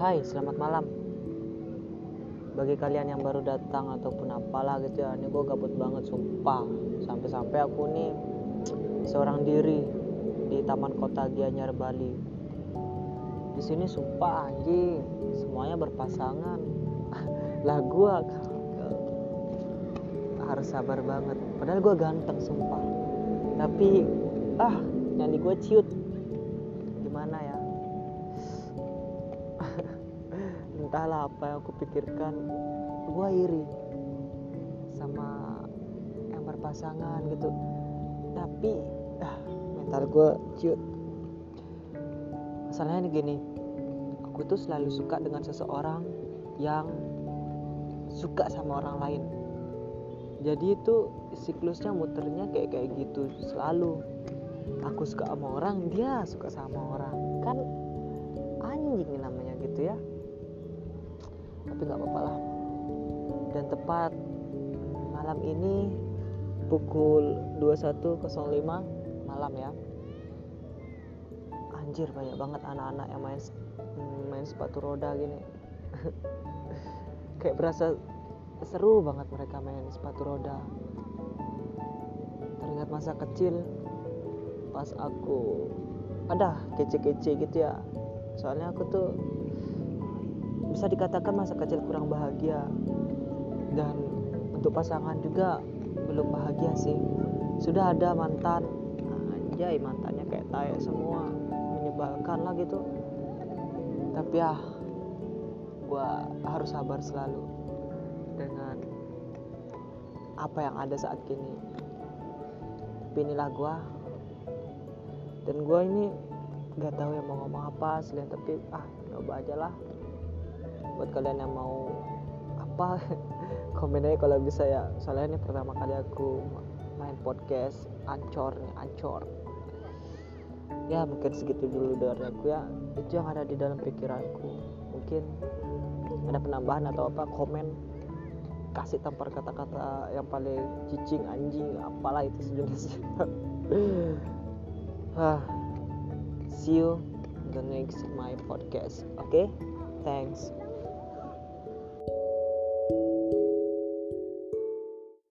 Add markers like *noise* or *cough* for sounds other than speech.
Hai, selamat malam. Bagi kalian yang baru datang ataupun apalah gitu ya, ini gue gabut banget sumpah. Sampai-sampai aku nih seorang diri di Taman Kota Gianyar Bali. Di sini sumpah anjing, semuanya berpasangan. *laughs* lah gue harus sabar banget. Padahal gue ganteng sumpah. Tapi ah nyanyi gue ciut. Entahlah apa yang aku pikirkan. Gue iri sama yang berpasangan gitu. Tapi ah, mental gue ciut. Masalahnya ini gini aku tuh selalu suka dengan seseorang yang suka sama orang lain. Jadi itu siklusnya muternya kayak kayak gitu selalu. Aku suka sama orang dia suka sama orang. Kan anjing tapi nggak apa-apa lah. Dan tepat malam ini pukul 21.05 malam ya. Anjir banyak banget anak-anak yang main main sepatu roda gini. *laughs* Kayak berasa seru banget mereka main sepatu roda. Teringat masa kecil pas aku ada kece-kece gitu ya. Soalnya aku tuh bisa dikatakan masa kecil kurang bahagia. Dan untuk pasangan juga belum bahagia sih. Sudah ada mantan. Anjay mantannya kayak tayak semua. Menyebalkan lah gitu. Tapi ya gue harus sabar selalu dengan apa yang ada saat ini. Tapi inilah gue dan gue ini nggak tahu yang mau ngomong apa selain tapi ah coba aja lah buat kalian yang mau apa *laughs* komen aja kalau bisa ya. Soalnya ini pertama kali aku main podcast ancor nih ancor. Ya mungkin segitu dulu dari aku ya. Itu yang ada di dalam pikiranku. Mungkin ada penambahan atau apa komen. Kasih tampar kata-kata yang paling cicing anjing apalah itu sejenis. *laughs* Ah see you the next my podcast. Okay? Thanks